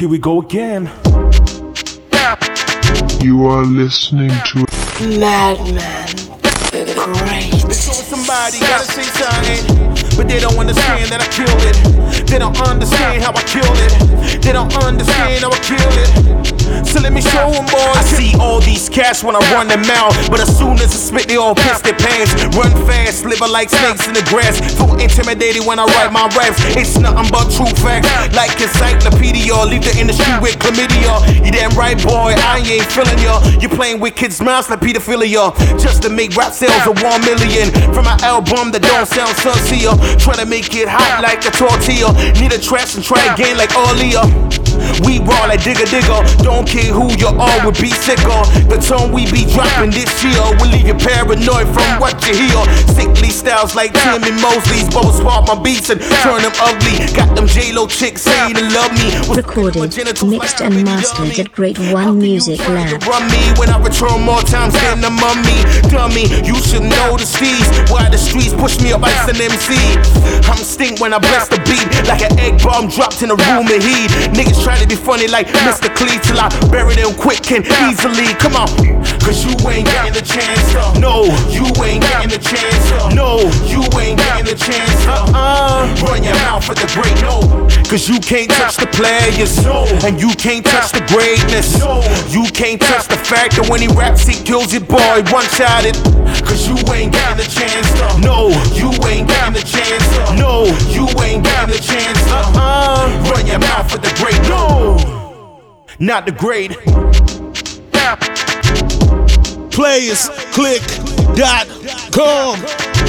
Here we go again. You are listening to Madman. Great. Somebody gotta say something, but they don't understand that I killed it. They don't understand how I killed it. They don't understand how I killed it. So let me show them, boys. I see all these cats when I run them out, but as soon as I spit, they all piss their pants. Run fast, sliver like snakes in the grass. Feel intimidated when I write my raps. It's nothing but true facts, like encyclopedia. Leave the industry with chlamydia. You damn right, boy, I ain't feeling ya. You playing with kids' mouths like pedophilia, just to make rap sales of one million. From my album that don't sound sincere, trying to make it hot like a tortilla. Need a trash and try again like Aaliyah. We raw like digger digger. Don't care who you are, we be sicker. The tone we be dropping this year will leave you paranoid from what you hear. Sickly styles like Timmy Mosley's bubbles spark my beats and turn them ugly. Got them J-Lo chicks saying they love me. Was Recorded, mixed and mastered at Great One Music Lab. Run me when I return more times than the mummy. Dummy, you should know the steez. Why the streets push me up as an MC. I'm stink when I bless the beat. Like an bomb dropped in a room of heat. Niggas try to be funny like Mr. Clee till I bury them quick and easily. Come on. Cause you ain't getting the chance. No, you ain't getting the chance. No, you ain't getting the chance. Uh-uh. Run your mouth at the great no. Cause you can't touch the players. No. And you can't touch the greatness. No. You can't touch the fact that when he raps, he kills your boy one shotted. Cause you ain't getting the chance. No, you ain't getting the chance. No, you ain't getting the chance. Your mouth at the great no. Not the great. Players click dot com.